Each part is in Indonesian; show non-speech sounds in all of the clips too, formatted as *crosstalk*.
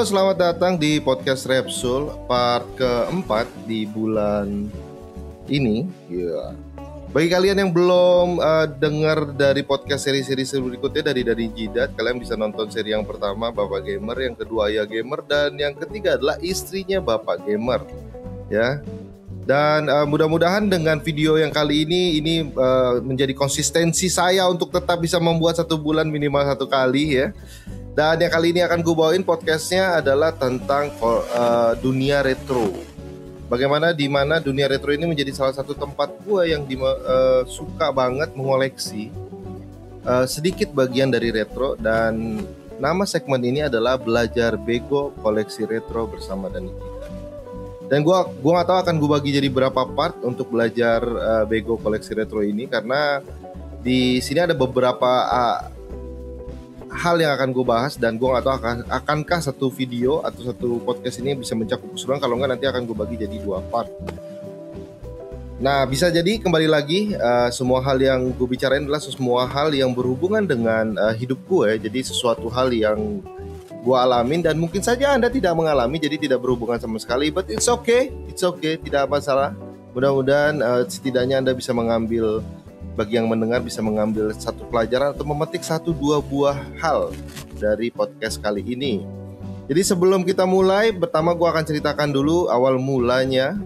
Halo, selamat datang di podcast Repsul part keempat di bulan ini. Ya. Bagi kalian yang belum uh, dengar dari podcast seri-seri berikutnya dari dari Jidat, kalian bisa nonton seri yang pertama Bapak Gamer, yang kedua Ayah Gamer, dan yang ketiga adalah istrinya Bapak Gamer. Ya, dan uh, mudah-mudahan dengan video yang kali ini ini uh, menjadi konsistensi saya untuk tetap bisa membuat satu bulan minimal satu kali ya. Dan yang kali ini akan gue bawain podcastnya adalah tentang uh, dunia retro. Bagaimana di mana dunia retro ini menjadi salah satu tempat gue yang di, uh, suka banget mengoleksi uh, sedikit bagian dari retro. Dan nama segmen ini adalah belajar bego koleksi retro bersama Dani Dan gue gua nggak tahu akan gue bagi jadi berapa part untuk belajar uh, bego koleksi retro ini. Karena di sini ada beberapa uh, hal yang akan gue bahas dan gue nggak tahu akan akankah satu video atau satu podcast ini bisa mencakup keseluruhan kalau nggak nanti akan gue bagi jadi dua part. Nah bisa jadi kembali lagi uh, semua hal yang gue bicarain adalah semua hal yang berhubungan dengan uh, hidup gue jadi sesuatu hal yang gue alamin dan mungkin saja anda tidak mengalami jadi tidak berhubungan sama sekali but it's okay it's okay tidak masalah. Mudah-mudahan uh, setidaknya anda bisa mengambil bagi yang mendengar bisa mengambil satu pelajaran atau memetik satu dua buah hal dari podcast kali ini. Jadi sebelum kita mulai, pertama gue akan ceritakan dulu awal mulanya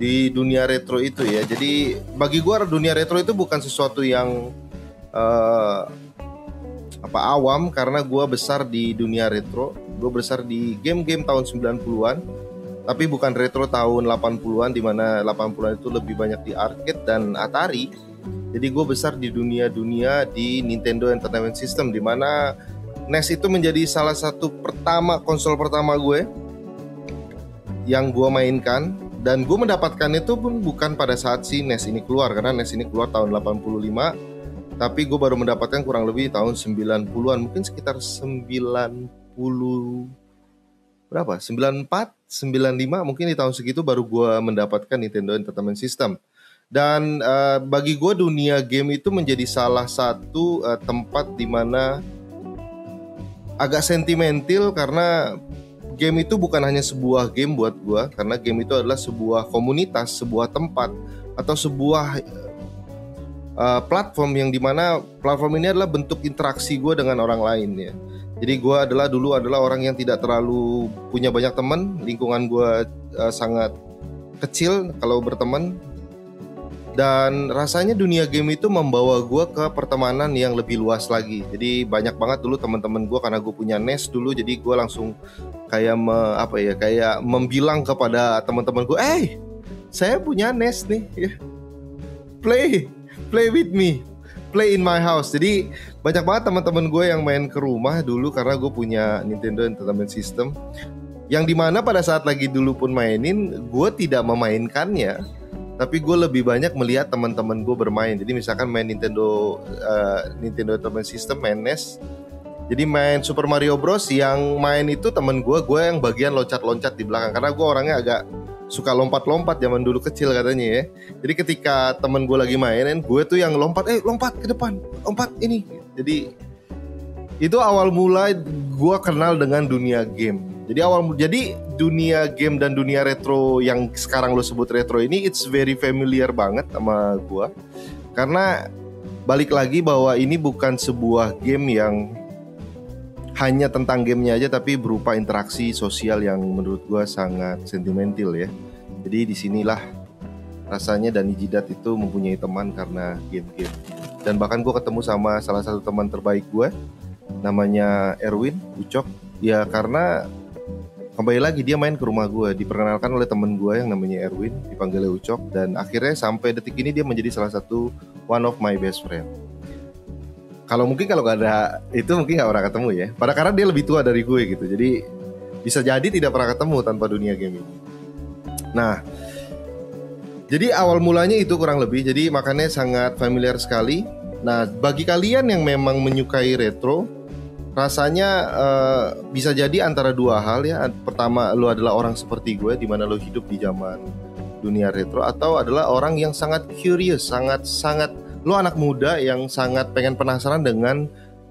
di dunia retro itu ya. Jadi bagi gue dunia retro itu bukan sesuatu yang uh, apa awam karena gue besar di dunia retro. Gue besar di game-game tahun 90-an. Tapi bukan retro tahun 80-an di mana 80-an itu lebih banyak di arcade dan Atari jadi gue besar di dunia-dunia di Nintendo Entertainment System di mana NES itu menjadi salah satu pertama konsol pertama gue yang gue mainkan. Dan gue mendapatkan itu pun bukan pada saat si NES ini keluar karena NES ini keluar tahun 85 tapi gue baru mendapatkan kurang lebih tahun 90-an mungkin sekitar 90 berapa? 94 95 mungkin di tahun segitu baru gue mendapatkan Nintendo Entertainment System dan uh, bagi gue dunia game itu menjadi salah satu uh, tempat di mana agak sentimental karena game itu bukan hanya sebuah game buat gue karena game itu adalah sebuah komunitas, sebuah tempat atau sebuah uh, platform yang di mana platform ini adalah bentuk interaksi gue dengan orang lain ya. Jadi gue adalah dulu adalah orang yang tidak terlalu punya banyak teman, lingkungan gue uh, sangat kecil kalau berteman dan rasanya dunia game itu membawa gue ke pertemanan yang lebih luas lagi. Jadi banyak banget dulu teman-teman gue karena gue punya NES dulu jadi gue langsung kayak me, apa ya kayak membilang kepada teman-teman gue eh saya punya NES nih play play with me. Play in my house. Jadi banyak banget teman-teman gue yang main ke rumah dulu karena gue punya Nintendo Entertainment System. Yang di mana pada saat lagi dulu pun mainin gue tidak memainkannya tapi gue lebih banyak melihat teman-teman gue bermain. Jadi misalkan main Nintendo uh, Nintendo Entertainment System main NES jadi main Super Mario Bros. Yang main itu temen gue gue yang bagian loncat-loncat di belakang. Karena gue orangnya agak suka lompat-lompat zaman dulu kecil katanya ya. Jadi ketika temen gue lagi mainin gue tuh yang lompat eh lompat ke depan lompat ini. Jadi itu awal mulai gue kenal dengan dunia game jadi awal jadi dunia game dan dunia retro yang sekarang lo sebut retro ini it's very familiar banget sama gua. Karena balik lagi bahwa ini bukan sebuah game yang hanya tentang gamenya aja tapi berupa interaksi sosial yang menurut gua sangat sentimental ya. Jadi di sinilah rasanya Dani Jidat itu mempunyai teman karena game-game. Dan bahkan gue ketemu sama salah satu teman terbaik gue, namanya Erwin Ucok. Ya karena kembali lagi dia main ke rumah gue diperkenalkan oleh temen gue yang namanya Erwin dipanggil Ucok. Dan akhirnya sampai detik ini dia menjadi salah satu one of my best friend. Kalau mungkin kalau gak ada itu mungkin gak pernah ketemu ya. Pada karena dia lebih tua dari gue gitu. Jadi bisa jadi tidak pernah ketemu tanpa dunia game ini. Nah jadi awal mulanya itu kurang lebih. Jadi makanya sangat familiar sekali. Nah bagi kalian yang memang menyukai retro rasanya uh, bisa jadi antara dua hal ya. Pertama, lu adalah orang seperti gue di mana lu hidup di zaman dunia retro atau adalah orang yang sangat curious, sangat sangat lu anak muda yang sangat pengen penasaran dengan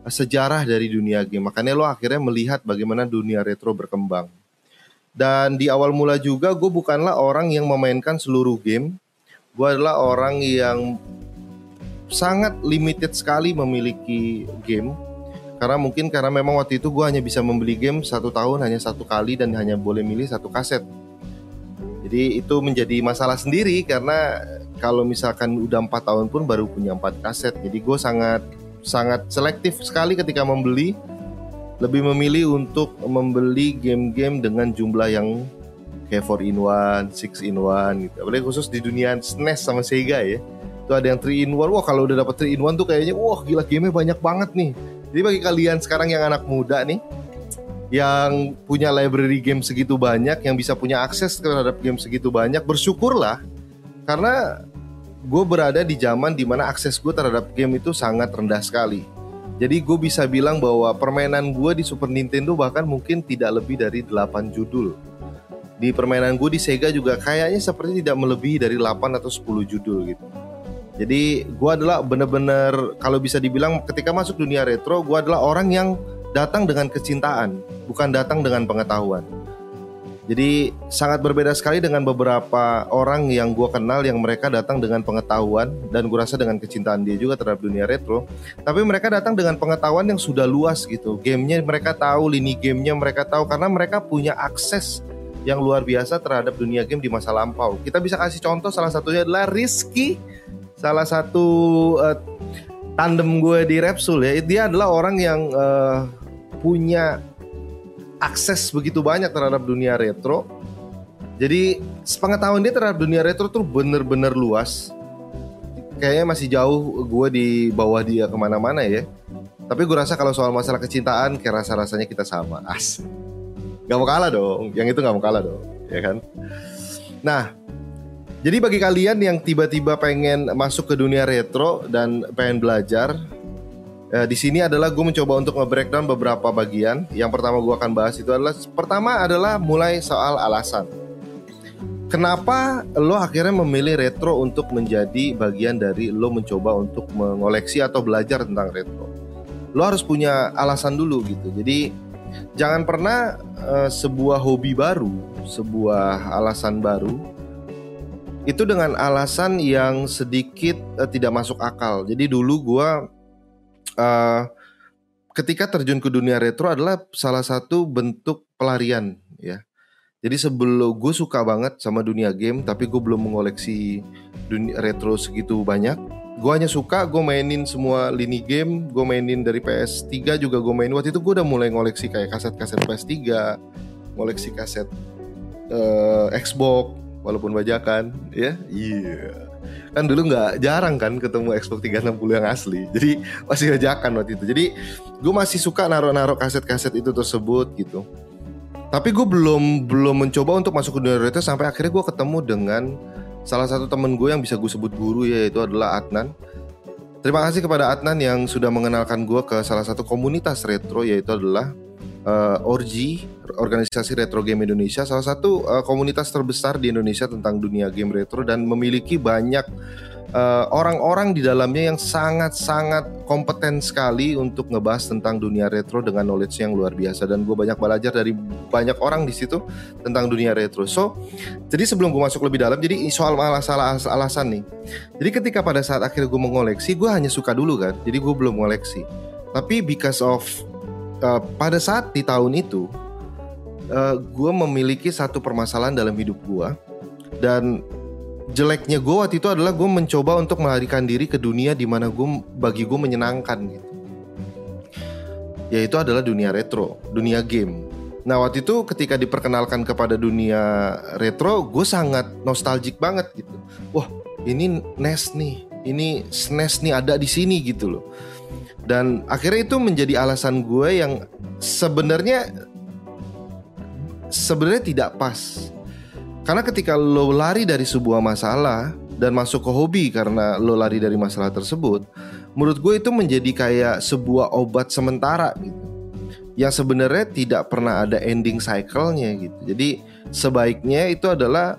sejarah dari dunia game. Makanya lo akhirnya melihat bagaimana dunia retro berkembang. Dan di awal mula juga gue bukanlah orang yang memainkan seluruh game. Gue adalah orang yang sangat limited sekali memiliki game. Karena mungkin karena memang waktu itu gue hanya bisa membeli game satu tahun hanya satu kali dan hanya boleh milih satu kaset. Jadi itu menjadi masalah sendiri karena kalau misalkan udah empat tahun pun baru punya empat kaset. Jadi gue sangat sangat selektif sekali ketika membeli. Lebih memilih untuk membeli game-game dengan jumlah yang kayak 4 in 1, 6 in 1 gitu. Apalagi khusus di dunia SNES sama Sega ya. Itu ada yang 3 in 1. Wah, kalau udah dapat 3 in 1 tuh kayaknya wah gila game-nya banyak banget nih. Jadi bagi kalian sekarang yang anak muda nih yang punya library game segitu banyak, yang bisa punya akses terhadap game segitu banyak, bersyukurlah karena gue berada di zaman di mana akses gue terhadap game itu sangat rendah sekali. Jadi gue bisa bilang bahwa permainan gue di Super Nintendo bahkan mungkin tidak lebih dari 8 judul. Di permainan gue di Sega juga kayaknya seperti tidak melebihi dari 8 atau 10 judul gitu. Jadi gue adalah bener-bener kalau bisa dibilang ketika masuk dunia retro gue adalah orang yang datang dengan kecintaan bukan datang dengan pengetahuan. Jadi sangat berbeda sekali dengan beberapa orang yang gue kenal yang mereka datang dengan pengetahuan dan gue rasa dengan kecintaan dia juga terhadap dunia retro. Tapi mereka datang dengan pengetahuan yang sudah luas gitu. Gamenya mereka tahu, lini gamenya mereka tahu karena mereka punya akses yang luar biasa terhadap dunia game di masa lampau. Kita bisa kasih contoh salah satunya adalah Rizky, salah satu uh, tandem gue di Repsul ya. Dia adalah orang yang uh, punya akses begitu banyak terhadap dunia retro. Jadi pengetahuan dia terhadap dunia retro tuh bener-bener luas. Kayaknya masih jauh gue di bawah dia ke mana-mana ya. Tapi gue rasa kalau soal masalah kecintaan kayak rasa-rasanya kita sama. As. Gak mau kalah dong. Yang itu gak mau kalah dong. Ya kan? Nah, jadi bagi kalian yang tiba-tiba pengen masuk ke dunia retro dan pengen belajar, Eh, di sini adalah gue mencoba untuk nge-breakdown beberapa bagian. Yang pertama gue akan bahas itu adalah pertama adalah mulai soal alasan. Kenapa lo akhirnya memilih retro untuk menjadi bagian dari lo mencoba untuk mengoleksi atau belajar tentang retro? Lo harus punya alasan dulu gitu. Jadi jangan pernah uh, sebuah hobi baru, sebuah alasan baru itu dengan alasan yang sedikit uh, tidak masuk akal. Jadi dulu gue uh, ketika terjun ke dunia retro adalah salah satu bentuk pelarian ya. Jadi sebelum gue suka banget sama dunia game, tapi gue belum mengoleksi dunia retro segitu banyak. Gue hanya suka, gue mainin semua lini game, gue mainin dari PS3 juga gue main. Waktu itu gue udah mulai ngoleksi kayak kaset-kaset PS3, ngoleksi kaset uh, Xbox, walaupun bajakan, ya. Iya. Yeah kan dulu nggak jarang kan ketemu Xbox 360 yang asli jadi masih ajakan waktu itu jadi gue masih suka naruh-naruh kaset-kaset itu tersebut gitu tapi gue belum belum mencoba untuk masuk ke dunia retro sampai akhirnya gue ketemu dengan salah satu temen gue yang bisa gue sebut guru yaitu adalah Adnan terima kasih kepada Adnan yang sudah mengenalkan gue ke salah satu komunitas retro yaitu adalah uh, Orji, organisasi retro game Indonesia, salah satu uh, komunitas terbesar di Indonesia tentang dunia game retro dan memiliki banyak eh, orang-orang uh, di dalamnya yang sangat-sangat kompeten sekali untuk ngebahas tentang dunia retro dengan knowledge yang luar biasa dan gue banyak belajar dari banyak orang di situ tentang dunia retro. So, jadi sebelum gue masuk lebih dalam, jadi soal masalah alasan nih. Jadi ketika pada saat akhirnya gue mengoleksi, gue hanya suka dulu kan, jadi gue belum mengoleksi. Tapi because of uh, pada saat di tahun itu uh, eh, gue memiliki satu permasalahan dalam hidup gue dan jeleknya gue waktu itu adalah gue mencoba untuk melarikan diri ke dunia di mana gue bagi gue menyenangkan gitu. Yaitu adalah dunia retro dunia game. Nah waktu itu ketika diperkenalkan kepada dunia retro gue sangat nostalgic banget gitu. Wah ini NES nih ini SNES nih ada di sini gitu loh dan akhirnya itu menjadi alasan gue yang sebenarnya sebenarnya tidak pas. Karena ketika lo lari dari sebuah masalah dan masuk ke hobi karena lo lari dari masalah tersebut menurut gue itu menjadi kayak sebuah obat sementara gitu. Yang sebenarnya tidak pernah ada ending cycle-nya gitu. Jadi sebaiknya itu adalah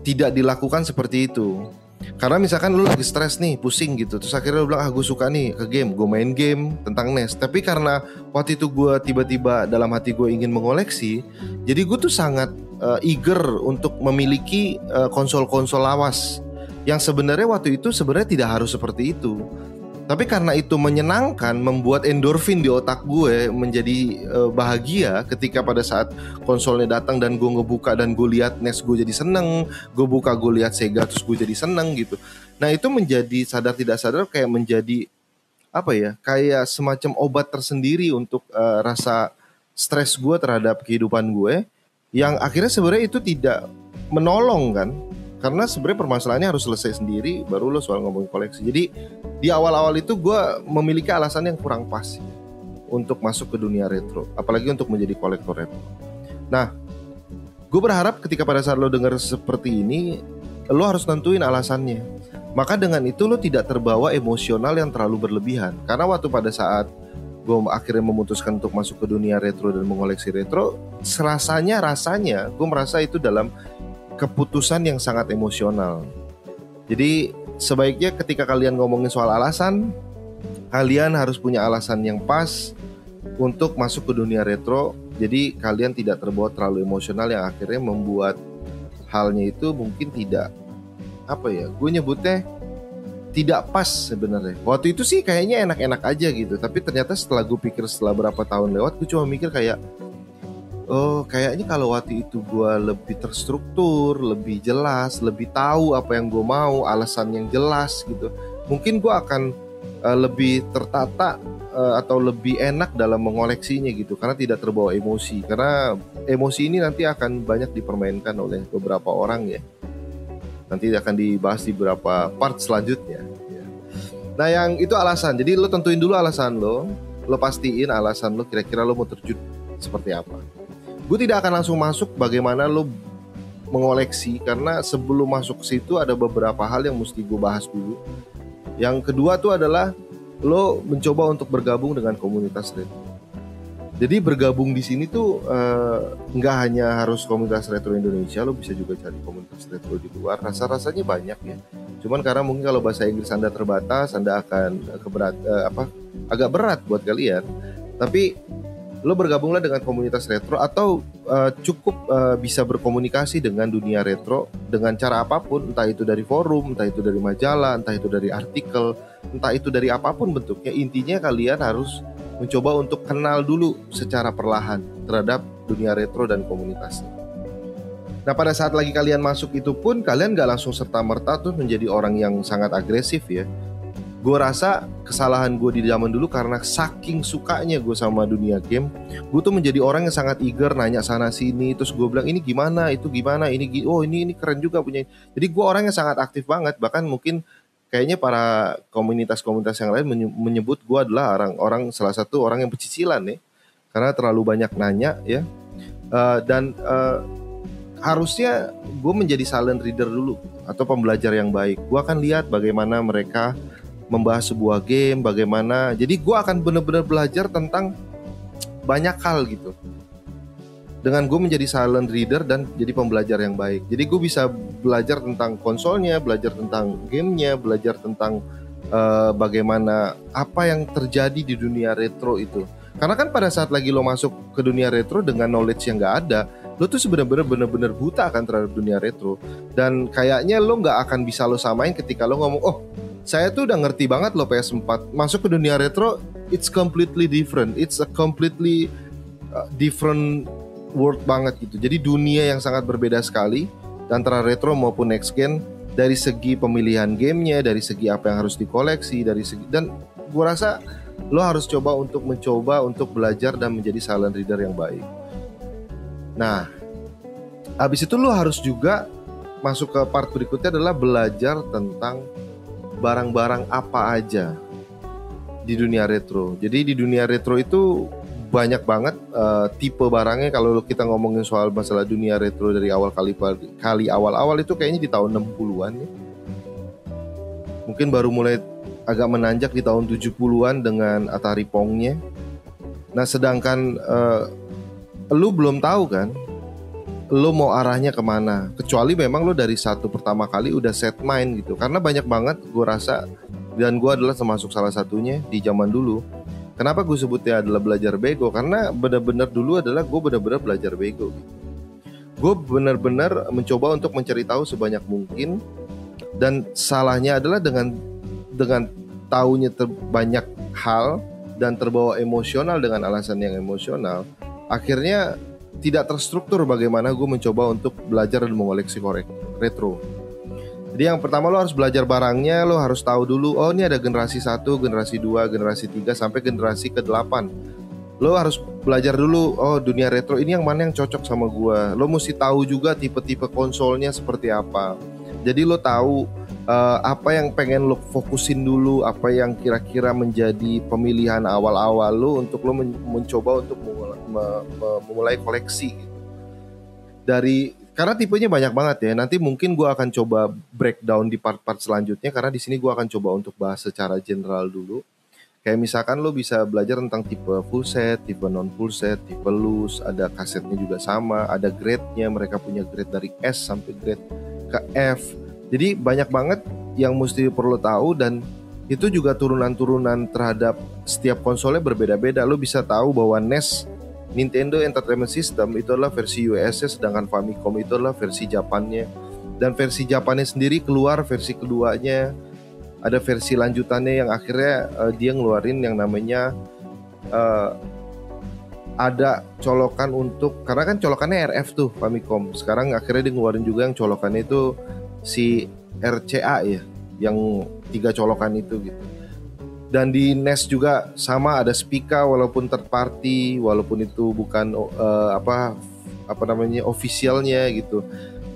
tidak dilakukan seperti itu Karena misalkan lu lagi stres nih, pusing gitu, terus akhirnya lu bilang ah gue suka nih ke game, gue main game tentang NES. Tapi karena waktu itu gue tiba-tiba dalam hati gue ingin mengoleksi, jadi gue tuh sangat uh, eager untuk memiliki konsol eh, konsol-konsol lawas yang sebenarnya waktu itu sebenarnya tidak harus seperti itu. Tapi karena itu menyenangkan, membuat endorfin di otak gue menjadi uh, bahagia ketika pada saat konsolnya datang dan gue ngebuka dan gue lihat NES gue jadi seneng, gue buka gue lihat Sega terus gue jadi seneng gitu. Nah itu menjadi sadar tidak sadar kayak menjadi apa ya, kayak semacam obat tersendiri untuk uh, rasa stres gue terhadap kehidupan gue, yang akhirnya sebenarnya itu tidak menolong kan, karena sebenarnya permasalahannya harus selesai sendiri baru lo soal ngomongin koleksi. Jadi di awal-awal itu gue memiliki alasan yang kurang pas untuk masuk ke dunia retro apalagi untuk menjadi kolektor retro. Nah gue berharap ketika pada saat lo dengar seperti ini lo harus nentuin alasannya. Maka dengan itu lo tidak terbawa emosional yang terlalu berlebihan. Karena waktu pada saat gue akhirnya memutuskan untuk masuk ke dunia retro dan mengoleksi retro serasanya rasanya gue merasa itu dalam keputusan yang sangat emosional. Jadi sebaiknya ketika kalian ngomongin soal alasan, kalian harus punya alasan yang pas untuk masuk ke dunia retro. Jadi kalian tidak terbawa terlalu emosional yang akhirnya membuat halnya itu mungkin tidak apa ya? Gue nyebutnya tidak pas sebenarnya. Waktu itu sih kayaknya enak-enak aja gitu. Tapi ternyata setelah gue pikir setelah berapa tahun lewat, gue cuma mikir kayak oh kayaknya kalau waktu itu gue lebih terstruktur, lebih jelas, lebih tahu apa yang gue mau, alasan yang jelas gitu, mungkin gue akan uh, lebih tertata uh, atau lebih enak dalam mengoleksinya gitu, karena tidak terbawa emosi. Karena emosi ini nanti akan banyak dipermainkan oleh beberapa orang ya. Nanti akan dibahas di beberapa part selanjutnya. Ya. Nah yang itu alasan. Jadi lo tentuin dulu alasan lo, lo pastiin alasan lo kira-kira lo mau terjun seperti apa gue tidak akan langsung masuk bagaimana lo mengoleksi karena sebelum masuk ke situ ada beberapa hal yang mesti gue bahas dulu. Yang kedua tuh adalah lo mencoba untuk bergabung dengan komunitas retro. Jadi bergabung di sini tuh uh, nggak hanya harus komunitas retro Indonesia, lo bisa juga cari komunitas retro di luar. Rasa-rasanya banyak ya. Cuman karena mungkin kalau bahasa Inggris anda terbatas, anda akan keberat uh, apa agak berat buat kalian. Tapi lo bergabunglah dengan komunitas retro atau uh, cukup uh, bisa berkomunikasi dengan dunia retro dengan cara apa pun entah itu dari forum entah itu dari majalah entah itu dari artikel entah itu dari apa pun bentuknya intinya kalian harus mencoba untuk kenal dulu secara perlahan terhadap dunia retro dan komunitasnya. Nah pada saat lagi kalian masuk itu pun kalian gak langsung serta merta tuh menjadi orang yang sangat agresif ya gue rasa kesalahan gue di zaman dulu karena saking sukanya gue sama dunia game gue tuh menjadi orang yang sangat eager nanya sana sini terus gue bilang ini gimana? Itu gimana? Ini oh ini ini keren juga punya jadi gue orang yang sangat aktif banget. Bahkan mungkin kayaknya para komunitas-komunitas yang lain menyebut gue adalah orang orang salah satu orang yang pecicilan nih karena terlalu banyak nanya ya. Uh, dan uh, harusnya gue menjadi silent reader dulu atau pembelajar yang baik. Gue akan lihat bagaimana mereka membahas sebuah game bagaimana. Jadi gue akan benar-benar belajar tentang banyak hal gitu. Dengan gue menjadi silent reader dan jadi pembelajar yang baik. Jadi gue bisa belajar tentang konsolnya belajar tentang gamenya belajar tentang uh, bagaimana apa yang terjadi di dunia retro itu. Karena kan pada saat lagi lo masuk ke dunia retro dengan knowledge yang gak ada lo tuh sebenarnya bener-bener buta kan terhadap dunia retro. Dan kayaknya lo nggak akan bisa lo samain ketika lo ngomong oh saya tuh udah ngerti banget loh PS4 masuk ke dunia retro it's completely different. It's a completely uh, different world banget gitu. Jadi dunia yang sangat berbeda sekali antara retro maupun next gen dari segi pemilihan gamenya dari segi apa yang harus dikoleksi dari segi dan gue rasa lo harus coba untuk mencoba untuk belajar dan menjadi silent reader yang baik. Nah habis itu lo harus juga masuk ke part berikutnya adalah belajar tentang barang-barang apa aja di dunia retro. Jadi di dunia retro itu banyak banget uh, tipe barangnya kalau kita ngomongin soal masalah dunia retro dari awal kali kali awal-awal itu kayaknya di tahun 60-an ya. Mungkin baru mulai agak menanjak di tahun 70-an dengan Atari Pongnya. Nah, sedangkan uh, lu belum tahu kan lo mau arahnya ke mana. Kecuali memang lo dari satu pertama kali udah set mind gitu. Karena banyak banget gue rasa dan gue adalah termasuk salah satunya di zaman dulu. Kenapa gue sebutnya adalah belajar bego? Karena benar-benar dulu adalah gue benar-benar belajar bego gitu. Gue benar-benar mencoba untuk mencari tahu sebanyak mungkin. Dan salahnya adalah dengan dengan tahunya terbanyak hal dan terbawa emosional dengan alasan yang emosional akhirnya tidak terstruktur bagaimana gue mencoba untuk belajar dan mengoleksi korek retro. Jadi yang pertama lo harus belajar barangnya, lo harus tahu dulu, oh ini ada generasi 1, generasi 2, generasi 3 sampai generasi ke-8. Lo harus belajar dulu, oh dunia retro ini yang mana yang cocok sama gue. Lo mesti tahu juga tipe-tipe konsolnya seperti apa. Jadi lo tahu uh, apa yang pengen lo fokusin dulu, apa yang kira-kira menjadi pemilihan awal-awal lo untuk lo men mencoba untuk memulai koleksi gitu. Dari karena tipenya banyak banget ya. Nanti mungkin gue akan coba breakdown di part-part selanjutnya karena di sini gue akan coba untuk bahas secara general dulu. Kayak misalkan lo bisa belajar tentang tipe full set, tipe non full set, tipe loose, ada kasetnya juga sama, ada grade-nya, mereka punya grade dari S sampai grade ke F. Jadi banyak banget yang mesti perlu tahu dan itu juga turunan-turunan terhadap setiap konsolnya berbeda-beda. Lo bisa tahu bahwa NES Nintendo Entertainment System itu adalah versi US-nya sedangkan Famicom itu adalah versi Japannya dan versi Japannya sendiri keluar versi keduanya ada versi lanjutannya yang akhirnya uh, dia ngeluarin yang namanya uh, ada colokan untuk karena kan colokannya RF tuh Famicom sekarang akhirnya dia ngeluarin juga yang colokannya itu si RCA ya yang tiga colokan itu gitu. Dan di NES juga sama ada Spica walaupun third party walaupun itu bukan uh, apa apa namanya officialnya gitu.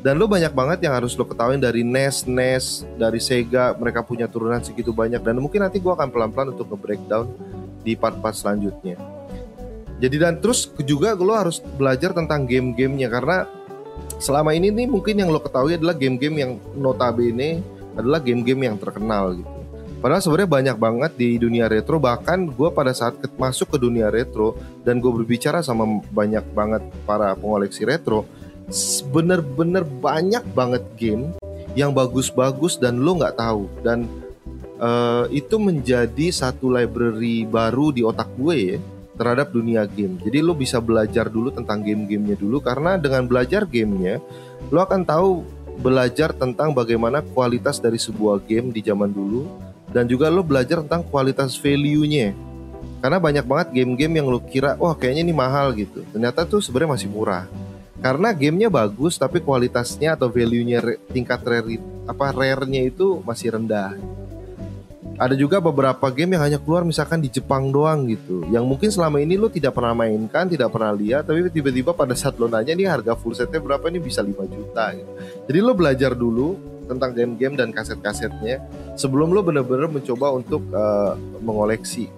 Dan lo banyak banget yang harus lo ketahui dari NES, NES, dari Sega mereka punya turunan segitu banyak. Dan mungkin nanti gue akan pelan-pelan untuk nge-breakdown di part-part selanjutnya. Jadi dan terus juga lo harus belajar tentang game-gamenya karena selama ini nih mungkin yang lo ketahui adalah game-game yang notabene adalah game-game yang terkenal gitu. Padahal sebenarnya banyak banget di dunia retro bahkan gue pada saat masuk ke dunia retro dan gue berbicara sama banyak banget para pengoleksi retro, bener-bener banyak banget game yang bagus-bagus dan lo nggak tahu dan uh, itu menjadi satu library baru di otak gue ya terhadap dunia game. Jadi lo bisa belajar dulu tentang game-gamenya dulu karena dengan belajar gamenya lo akan tahu belajar tentang bagaimana kualitas dari sebuah game di zaman dulu dan juga lo belajar tentang kualitas value-nya. Karena banyak banget game-game yang lo kira, wah kayaknya ini mahal gitu. Ternyata tuh sebenarnya masih murah. Karena gamenya bagus tapi kualitasnya atau value-nya tingkat rare apa rare-nya itu masih rendah. Ada juga beberapa game yang hanya keluar misalkan di Jepang doang gitu. Yang mungkin selama ini lo tidak pernah mainkan, tidak pernah lihat, tapi tiba-tiba pada saat lo nanya nih harga full setnya berapa ini bisa 5 juta gitu. Jadi lo belajar dulu tentang game-game dan kaset-kasetnya sebelum lo bener-bener mencoba untuk uh, mengoleksi.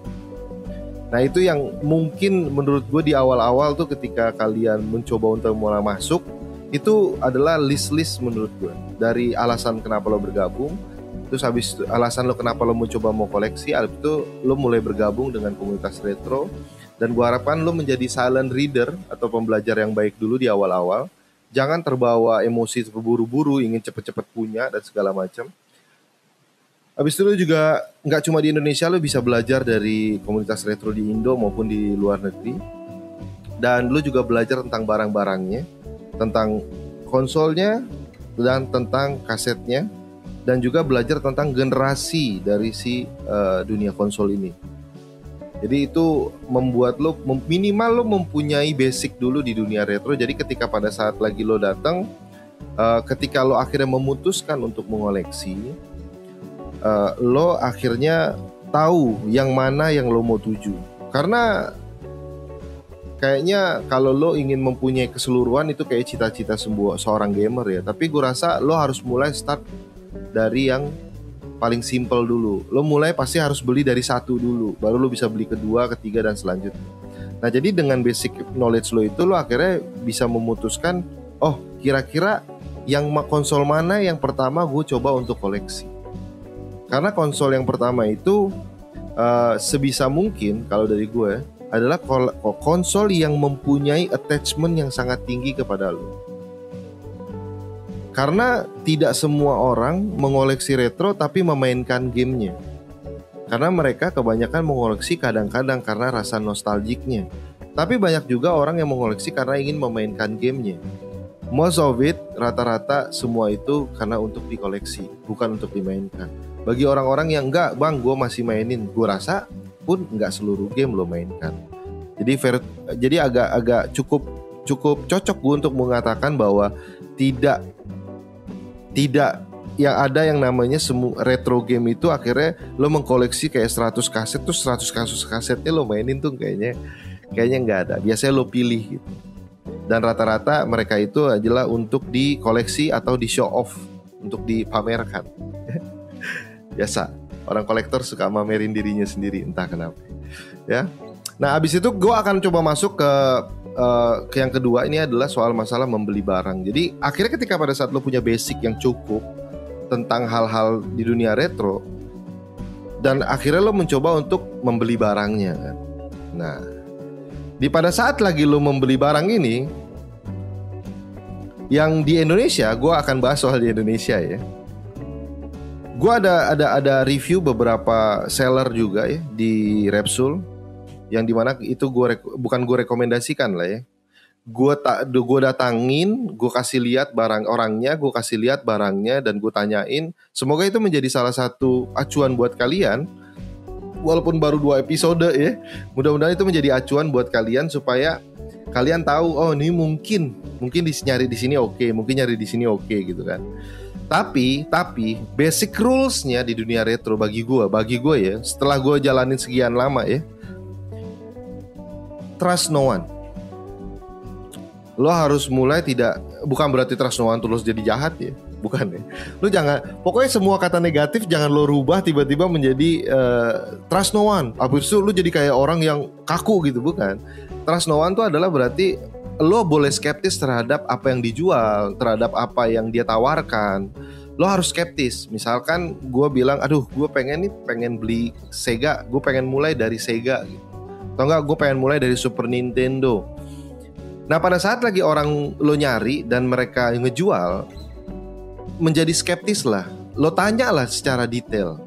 Nah itu yang mungkin menurut gue di awal-awal tuh ketika kalian mencoba untuk mulai masuk itu adalah list-list menurut gue dari alasan kenapa lo bergabung terus habis itu, alasan lo kenapa lo mencoba mau koleksi habis itu lo mulai bergabung dengan komunitas retro. Dan gue harapkan lo menjadi silent reader atau pembelajar yang baik dulu di awal-awal. Jangan terbawa emosi terburu-buru ingin cepet-cepet punya dan segala macam Habis itu lo juga nggak cuma di Indonesia lo bisa belajar dari komunitas retro di Indo maupun di luar negeri. Dan lo juga belajar tentang barang-barangnya tentang konsolnya dan tentang kasetnya dan juga belajar tentang generasi dari si uh, dunia konsol ini. Jadi itu membuat lo minimal lo mempunyai basic dulu di dunia retro. Jadi ketika pada saat lagi lo datang, uh, ketika lo akhirnya memutuskan untuk mengoleksi, uh, lo akhirnya tahu yang mana yang lo mau tuju. Karena kayaknya kalau lo ingin mempunyai keseluruhan itu kayak cita-cita seorang gamer ya. Tapi gue rasa lo harus mulai start dari yang paling simple dulu. Lo mulai pasti harus beli dari satu dulu, baru lo bisa beli kedua, ketiga dan selanjutnya. Nah jadi dengan basic knowledge lo itu lo akhirnya bisa memutuskan, oh kira-kira yang konsol mana yang pertama gue coba untuk koleksi. Karena konsol yang pertama itu uh, sebisa mungkin kalau dari gue adalah konsol yang mempunyai attachment yang sangat tinggi kepada lo. Karena tidak semua orang mengoleksi retro tapi memainkan gamenya. Karena mereka kebanyakan mengoleksi kadang-kadang karena rasa nostalgiknya. Tapi banyak juga orang yang mengoleksi karena ingin memainkan gamenya. Most of it rata-rata semua itu karena untuk dikoleksi, bukan untuk dimainkan. Bagi orang-orang yang enggak, bang, gue masih mainin, gue rasa pun enggak seluruh game lo mainkan. Jadi fair, jadi agak-agak cukup cukup cocok gue untuk mengatakan bahwa tidak tidak. Yang ada yang namanya semua retro game itu akhirnya lo mengkoleksi kayak 100 kaset tuh 100 kasus kasetnya lo mainin tuh kayaknya kayaknya nggak ada. Biasanya lo pilih gitu. Dan rata-rata mereka itu adalah untuk dikoleksi atau di show off untuk dipamerkan. *laughs* Biasa. Orang kolektor suka mamerin dirinya sendiri entah kenapa. Ya. Nah abis itu gue akan coba masuk ke uh, yang kedua ini adalah soal masalah membeli barang. Jadi akhirnya ketika pada saat lo punya basic yang cukup tentang hal-hal di dunia retro dan akhirnya lo mencoba untuk membeli barangnya kan? Nah di pada saat lagi lo membeli barang ini yang di Indonesia gue akan bahas soal di Indonesia ya. Gue ada ada ada review beberapa seller juga ya di Repsul yang di mana itu gue bukan gue rekomendasikan lah ya gue tak gue datangin gue kasih lihat barang orangnya gue kasih lihat barangnya dan gue tanyain semoga itu menjadi salah satu acuan buat kalian walaupun baru dua episode ya. Mudah-mudahan itu menjadi acuan buat kalian supaya kalian tahu oh ini mungkin mungkin di nyari di sini oke, okay, mungkin nyari di sini oke okay, gitu kan. Tapi tapi basic rulesnya di dunia retro bagi gue, bagi gue ya, setelah gue jalanin sekian lama ya, trust no one. Lo harus mulai tidak bukan berarti trust no one terus jadi jahat ya bukan ya. Lu jangan pokoknya semua kata negatif jangan lo rubah tiba-tiba menjadi uh, trust no one. Habis itu lu jadi kayak orang yang kaku gitu bukan. Trust no one itu adalah berarti lo boleh skeptis terhadap apa yang dijual, terhadap apa yang dia tawarkan. Lo harus skeptis. Misalkan gue bilang, aduh gue pengen nih pengen beli Sega, gue pengen mulai dari Sega gitu. Atau enggak gue pengen mulai dari Super Nintendo. Nah pada saat lagi orang lo nyari dan mereka ngejual, menjadi skeptis lah. Lo tanya lah secara detail.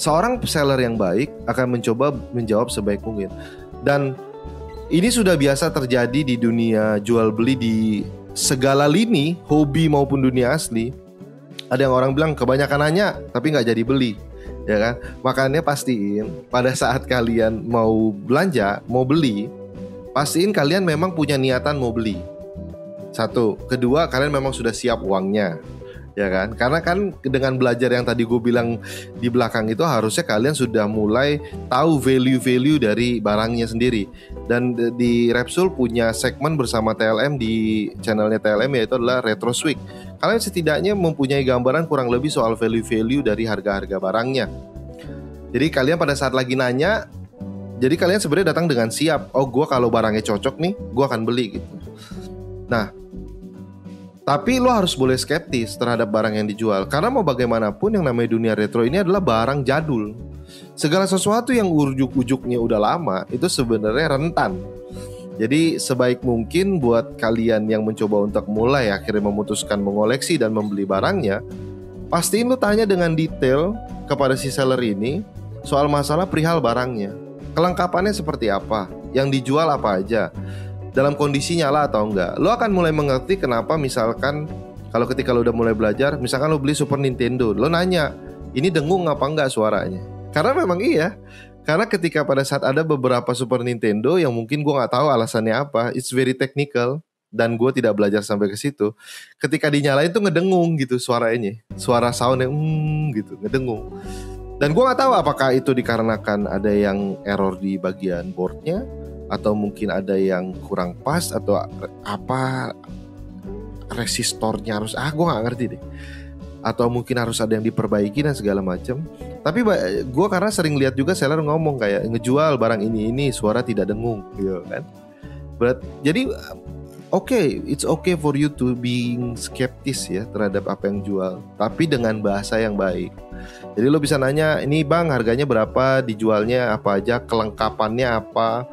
Seorang seller yang baik akan mencoba menjawab sebaik mungkin. Dan ini sudah biasa terjadi di dunia jual beli di segala lini, hobi maupun dunia asli. Ada yang orang bilang kebanyakan nanya tapi nggak jadi beli, ya kan? Makanya pastiin pada saat kalian mau belanja, mau beli, pastiin kalian memang punya niatan mau beli. Satu, kedua kalian memang sudah siap uangnya ya kan? Karena kan dengan belajar yang tadi gue bilang di belakang itu harusnya kalian sudah mulai tahu value-value dari barangnya sendiri. Dan di Repsul punya segmen bersama TLM di channelnya TLM yaitu adalah Retro Week. Kalian setidaknya mempunyai gambaran kurang lebih soal value-value dari harga-harga barangnya. Jadi kalian pada saat lagi nanya, jadi kalian sebenarnya datang dengan siap. Oh, gue kalau barangnya cocok nih, gue akan beli gitu. Nah, tapi lo harus boleh skeptis terhadap barang yang dijual. Karena mau bagaimanapun yang namanya dunia retro ini adalah barang jadul. Segala sesuatu yang ujuk-ujuknya udah lama itu sebenarnya rentan. Jadi sebaik mungkin buat kalian yang mencoba untuk mulai akhirnya memutuskan mengoleksi dan membeli barangnya Pastiin lo tanya dengan detail kepada si seller ini soal masalah perihal barangnya. Kelengkapannya seperti apa, yang dijual apa aja dalam kondisi nyala atau enggak. Lo akan mulai mengerti kenapa misalkan kalau ketika lo udah mulai belajar, misalkan lo beli Super Nintendo, lo nanya, ini dengung apa enggak suaranya? Karena memang iya. Karena ketika pada saat ada beberapa Super Nintendo yang mungkin gue nggak tahu alasannya apa, it's very technical dan gue tidak belajar sampai ke situ. Ketika dinyalain tuh ngedengung gitu suaranya, suara soundnya hmm gitu ngedengung. Dan gue nggak tahu apakah itu dikarenakan ada yang error di bagian boardnya atau mungkin ada yang kurang pas atau apa resistornya harus ah gue nggak ngerti deh. Atau mungkin harus ada yang diperbaiki dan segala macam tapi gue karena sering lihat juga seller ngomong kayak ngejual barang ini ini suara tidak dengung gitu kan? But, jadi oke okay, it's okay for you to being skeptis ya terhadap apa yang jual tapi dengan bahasa yang baik. Jadi lo bisa nanya, ini bang harganya berapa, dijualnya apa aja, kelengkapannya apa.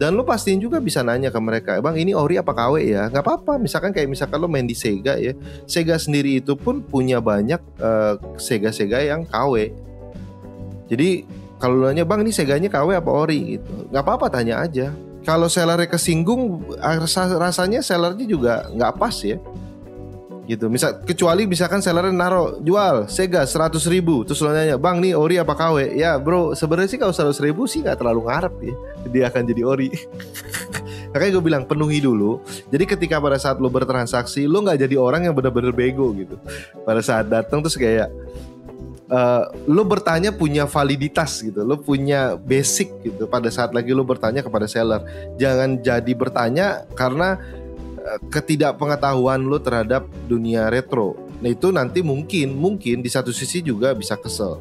Dan lo pastiin juga bisa nanya ke mereka, bang ini ori apa KW ya? Gak apa-apa, misalkan kayak misalkan lo main di Sega ya, Sega sendiri itu pun punya banyak uh, Sega-Sega yang KW. Jadi kalau lo nanya bang ini Seganya KW apa ori gitu, gak apa-apa tanya aja kalau sellernya kesinggung rasa rasanya sellernya juga nggak pas ya gitu. Misal kecuali misalkan sellernya naro jual Sega seratus ribu terus lo nanya bang nih ori apa KW? Ya bro sebenarnya sih kalau seratus ribu sih nggak terlalu ngarep ya. *laughs* Dia akan jadi ori. *laughs* Makanya gue bilang penuhi dulu. Jadi ketika pada saat lo bertransaksi lo nggak jadi orang yang bener-bener bego gitu. Pada saat datang terus kayak uh, lo bertanya punya validitas gitu, lo punya basic gitu. Pada saat lagi lo bertanya kepada seller. Jangan jadi bertanya karena ketidakpengetahuan lo terhadap dunia retro. Nah itu nanti mungkin mungkin di satu sisi juga bisa kesel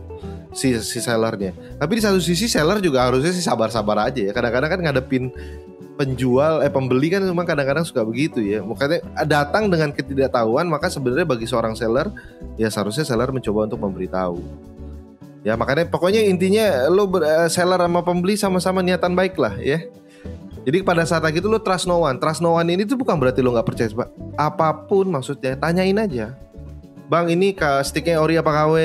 si si sellernya. Tapi di satu sisi seller juga harusnya sih sabar-sabar aja ya. Kadang-kadang kan ngadepin penjual eh pembeli kan memang kadang-kadang suka begitu ya. Makanya datang dengan ketidaktahuan maka sebenarnya bagi seorang seller ya seharusnya seller mencoba untuk memberitahu. Ya makanya pokoknya intinya lo uh, seller sama pembeli sama-sama niatan baik lah ya. Jadi pada saat lagi itu lo trust no one. Trust no one ini tuh bukan berarti lo nggak percaya apa pun maksudnya tanyain aja. Bang ini ke sticknya ori apa KW?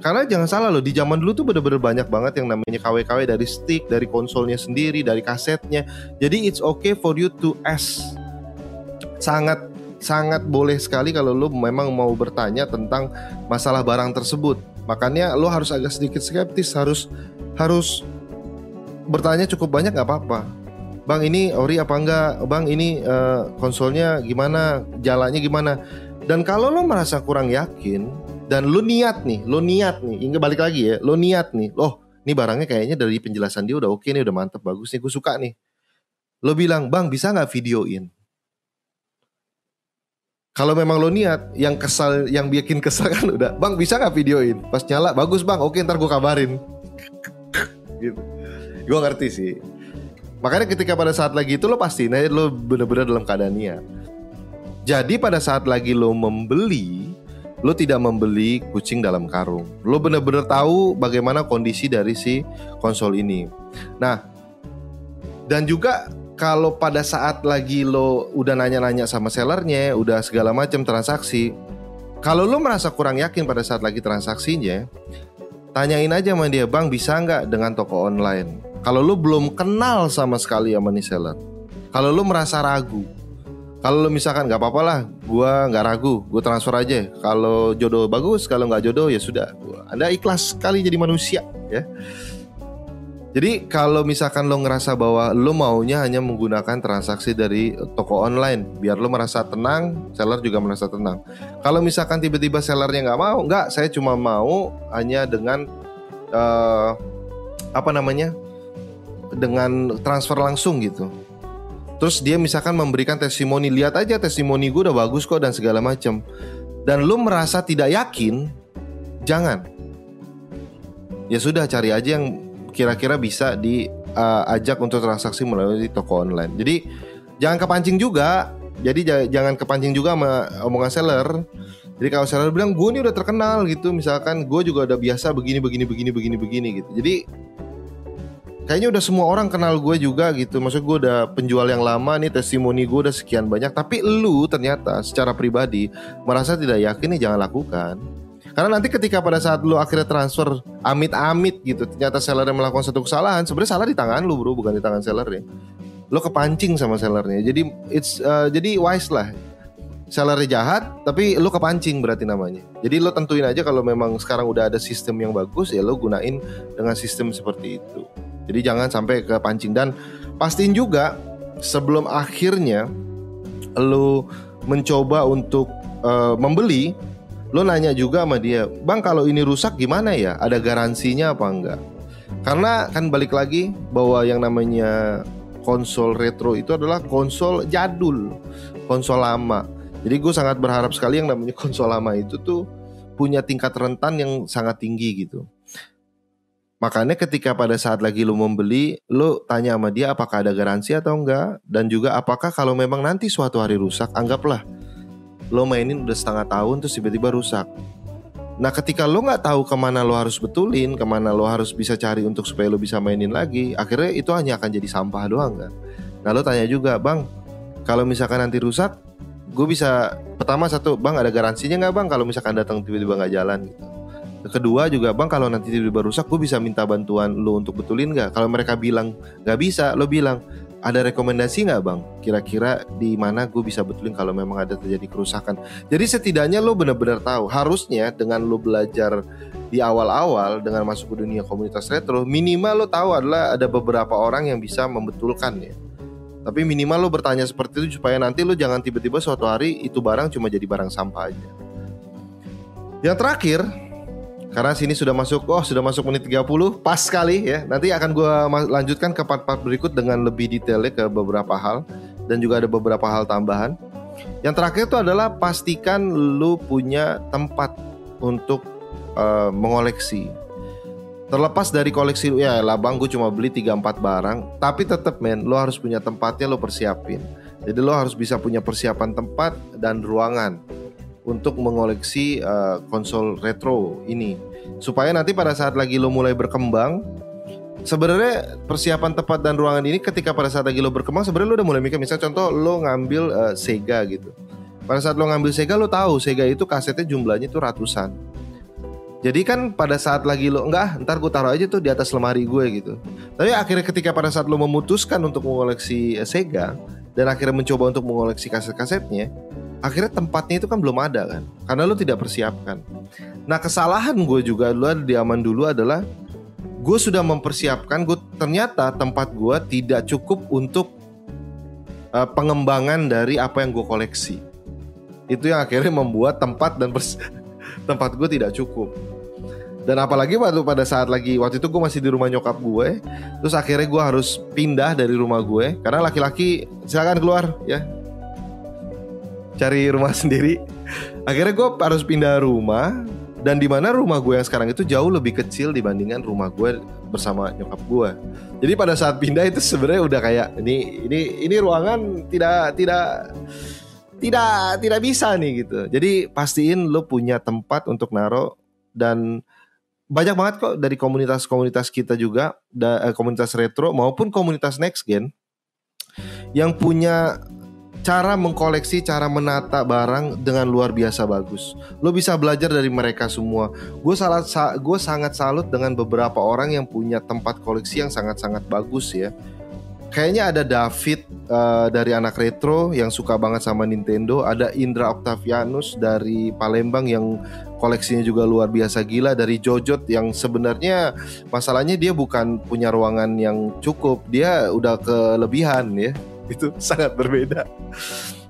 Karena jangan salah loh di zaman dulu tuh bener-bener banyak banget yang namanya KW-KW dari stick, dari konsolnya sendiri, dari kasetnya. Jadi it's okay for you to ask. Sangat sangat boleh sekali kalau lo memang mau bertanya tentang masalah barang tersebut. Makanya lo harus agak sedikit skeptis, harus harus bertanya cukup banyak nggak apa-apa. Bang ini ori apa enggak? Bang ini uh, konsolnya gimana? Jalannya gimana? Dan kalau lo merasa kurang yakin dan lo niat nih, lo niat nih, hingga balik lagi ya, lo niat nih, loh, ini barangnya kayaknya dari penjelasan dia udah oke nih, udah mantep, bagus nih, gue suka nih. Lo bilang, bang bisa nggak videoin? Kalau memang lo niat, yang kesal, yang bikin kesal kan udah, bang bisa nggak videoin? Pas nyala, bagus bang, oke ntar gue kabarin. *laughs* gitu. Gue ngerti sih. Makanya ketika pada saat lagi itu lo pasti, nah lo bener-bener dalam keadaan niat. Jadi pada saat lagi lo membeli, lo tidak membeli kucing dalam karung. Lo bener-bener tahu bagaimana kondisi dari si konsol ini. Nah, dan juga kalau pada saat lagi lo udah nanya-nanya sama sellernya, udah segala macam transaksi, kalau lo merasa kurang yakin pada saat lagi transaksinya, tanyain aja sama dia, bang bisa nggak dengan toko online? Kalau lo belum kenal sama sekali sama nih seller, kalau lo merasa ragu, kalau lo misalkan nggak apa-apa lah, gue nggak ragu, gue transfer aja. Kalau jodoh bagus, kalau nggak jodoh ya sudah. Anda ikhlas sekali jadi manusia, ya. Jadi kalau misalkan lo ngerasa bahwa lo maunya hanya menggunakan transaksi dari toko online, biar lo merasa tenang, seller juga merasa tenang. Kalau misalkan tiba-tiba sellernya nggak mau, nggak, saya cuma mau hanya dengan uh, apa namanya, dengan transfer langsung gitu Terus dia misalkan memberikan testimoni, lihat aja testimoni gue udah bagus kok dan segala macam. Dan lu merasa tidak yakin, jangan. Ya sudah cari aja yang kira-kira bisa diajak uh, untuk transaksi melalui toko online. Jadi jangan kepancing juga. Jadi jangan kepancing juga sama omongan seller. Jadi kalau seller bilang gue ini udah terkenal gitu, misalkan gue juga udah biasa begini begini begini begini begini gitu. Jadi kayaknya udah semua orang kenal gue juga gitu. Maksud gue udah penjual yang lama nih, testimoni gue udah sekian banyak. Tapi lu ternyata secara pribadi merasa tidak yakin nih jangan lakukan. Karena nanti ketika pada saat lu akhirnya transfer amit-amit gitu, ternyata seller yang melakukan satu kesalahan, sebenarnya salah di tangan lu bro, bukan di tangan sellernya. Lo kepancing sama sellernya. Jadi it's uh, jadi wise lah. Sellernya jahat, tapi lo kepancing berarti namanya. Jadi lo tentuin aja kalau memang sekarang udah ada sistem yang bagus, ya lo gunain dengan sistem seperti itu. Jadi jangan sampai ke pancing dan pastiin juga sebelum akhirnya lo mencoba untuk uh, membeli, lo nanya juga sama dia, bang kalau ini rusak gimana ya? Ada garansinya apa enggak? Karena kan balik lagi bahwa yang namanya konsol retro itu adalah konsol jadul, konsol lama. Jadi gue sangat berharap sekali yang namanya *laughs* konsol lama itu tuh punya tingkat rentan yang sangat tinggi gitu. Makanya ketika pada saat lagi lu membeli, lu tanya sama dia apakah ada garansi atau enggak dan juga apakah kalau memang nanti suatu hari rusak, anggaplah lo mainin udah setengah tahun terus tiba-tiba rusak. Nah ketika lo nggak tahu ke mana lo harus betulin, ke mana lo harus bisa cari untuk supaya lo bisa mainin lagi, akhirnya itu hanya akan jadi sampah doang kan. Nah lo tanya juga, bang, kalau misalkan nanti rusak, gue bisa pertama satu, bang ada garansinya nggak bang kalau misalkan datang tiba-tiba nggak jalan gitu. Kedua juga bang kalau nanti tiba-tiba rusak, gue bisa minta bantuan lo untuk betulin nggak? Kalau mereka bilang nggak bisa, lo bilang ada rekomendasi nggak bang? Kira-kira di mana gue bisa betulin kalau memang ada terjadi kerusakan. Jadi setidaknya lo benar-benar tahu. Harusnya dengan lo belajar di awal-awal dengan masuk ke dunia komunitas retro, minimal lo tahu adalah ada beberapa orang yang bisa membetulkan ya. Tapi minimal lo bertanya seperti itu supaya nanti lo jangan tiba-tiba suatu hari itu barang cuma jadi barang sampah aja. Yang terakhir, karena sini sudah masuk, oh sudah masuk menit 30, pas sekali ya. Nanti akan gue lanjutkan ke part-part berikut dengan lebih detailnya ke beberapa hal dan juga ada beberapa hal tambahan. Yang terakhir itu adalah pastikan lu punya tempat untuk uh, mengoleksi. Terlepas dari koleksi lu ya lah bang gue cuma beli 3-4 barang Tapi tetap men lo harus punya tempatnya lo persiapin Jadi lo harus bisa punya persiapan tempat dan ruangan untuk mengoleksi uh, konsol retro ini. Supaya nanti pada saat lagi lo mulai berkembang sebenarnya persiapan tempat dan ruangan ini ketika pada saat lagi lo berkembang sebenarnya lo udah mulai mikir. Misalnya contoh lo ngambil uh, Sega gitu. Pada saat lo ngambil Sega lo tahu Sega itu kasetnya jumlahnya itu ratusan. Jadi kan pada saat lagi lo enggak ntar gue taruh aja tuh di atas lemari gue gitu. Tapi akhirnya ketika pada saat lo memutuskan untuk mengoleksi uh, Sega dan akhirnya mencoba untuk mengoleksi kaset-kasetnya akhirnya tempatnya itu kan belum ada kan karena lo tidak persiapkan. Nah kesalahan gue juga dulu di aman dulu adalah gue sudah mempersiapkan gue ternyata tempat gue tidak cukup untuk uh, pengembangan dari apa yang gue koleksi. Itu yang akhirnya membuat tempat dan *laughs* tempat gue tidak cukup. Dan apalagi waktu pada saat lagi waktu itu gue masih di rumah nyokap gue terus akhirnya gue harus pindah dari rumah gue karena laki-laki silakan keluar ya cari rumah *laughs* sendiri. Akhirnya gue harus pindah rumah dan di mana rumah gue yang sekarang itu jauh lebih kecil dibandingkan rumah gue bersama nyokap gue jadi pada saat pindah itu sebenarnya udah kayak ini ini ini ruangan tidak tidak tidak tidak bisa nih gitu. Jadi pastiin lo punya tempat untuk naro dan banyak banget kok dari komunitas-komunitas kita juga eh, komunitas retro maupun komunitas next gen yang punya cara mengkoleksi, cara menata barang dengan luar biasa bagus. Lo bisa belajar dari mereka semua. Gue salah, sa, gue sangat salut dengan beberapa orang yang punya tempat koleksi yang sangat-sangat bagus ya. Kayaknya ada David uh, dari anak retro yang suka banget sama Nintendo. Ada Indra Octavianus dari Palembang yang koleksinya juga luar biasa gila. Dari Jojot yang sebenarnya masalahnya dia bukan punya ruangan yang cukup, dia udah kelebihan ya *laughs* itu sangat berbeda.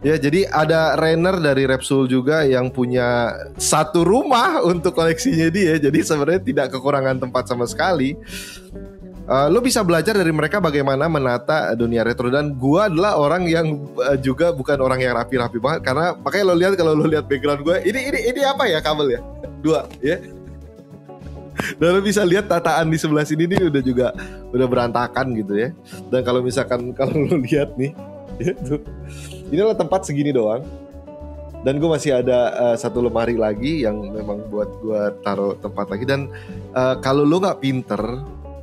Ya, jadi ada Rainer dari Repsol juga yang punya satu rumah untuk koleksinya dia. Jadi sebenarnya tidak kekurangan tempat sama sekali. Uh, lo bisa belajar dari mereka bagaimana menata dunia retro dan gua adalah orang yang uh, juga bukan orang yang rapi-rapi banget karena makanya lo lihat kalau lo lihat background gue ini ini ini apa ya kabel ya dua ya dan bisa lihat tataan di sebelah sini nih udah juga udah berantakan gitu ya. Dan kalau misalkan *laughs* kalau lo lihat nih, ini adalah tempat segini doang. Dan gue masih ada uh, satu lemari lagi yang memang buat gue taruh tempat lagi. Dan uh, kalau lo nggak pinter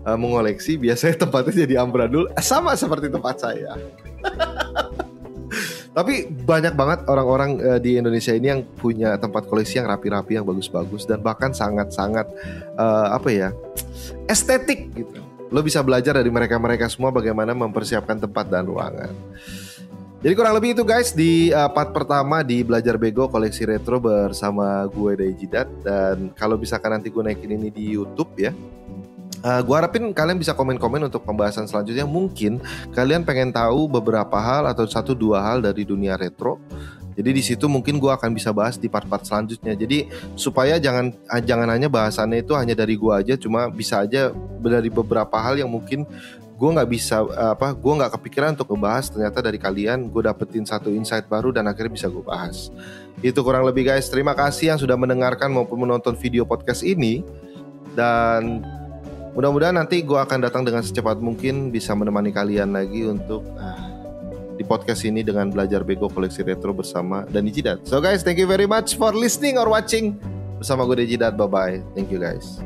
uh, mengoleksi, biasanya *laughs* tempatnya jadi amburadul sama seperti tempat saya. *laughs* Tapi banyak banget orang-orang uh, di Indonesia ini yang punya tempat koleksi yang rapi-rapi, yang bagus-bagus dan bahkan sangat-sangat uh, apa ya estetik gitu. Lo bisa belajar dari mereka-mereka semua bagaimana mempersiapkan tempat dan ruangan. Jadi kurang lebih itu guys di uh, part pertama di Belajar Bego koleksi retro bersama gue Jidat dan kalau misalkan nanti gue naikin ini di YouTube ya Uh, gua harapin kalian bisa komen-komen untuk pembahasan selanjutnya. Mungkin kalian pengen tahu beberapa hal atau satu dua hal dari dunia retro. Jadi di situ mungkin gua akan bisa bahas di part-part selanjutnya. Jadi supaya jangan ah, jangan hanya bahasannya itu hanya dari gua aja, cuma bisa aja dari beberapa hal yang mungkin gue nggak bisa apa gue nggak kepikiran untuk ngebahas ternyata dari kalian gue dapetin satu insight baru dan akhirnya bisa gue bahas itu kurang lebih guys terima kasih yang sudah mendengarkan maupun menonton video podcast ini dan Mudah-mudahan nanti gue akan datang dengan secepat mungkin bisa menemani kalian lagi untuk uh, di podcast ini dengan belajar bego koleksi retro bersama Dani Jidat. So guys, thank you very much for listening or watching. bersama gue Dejidat. Bye bye. Thank you guys.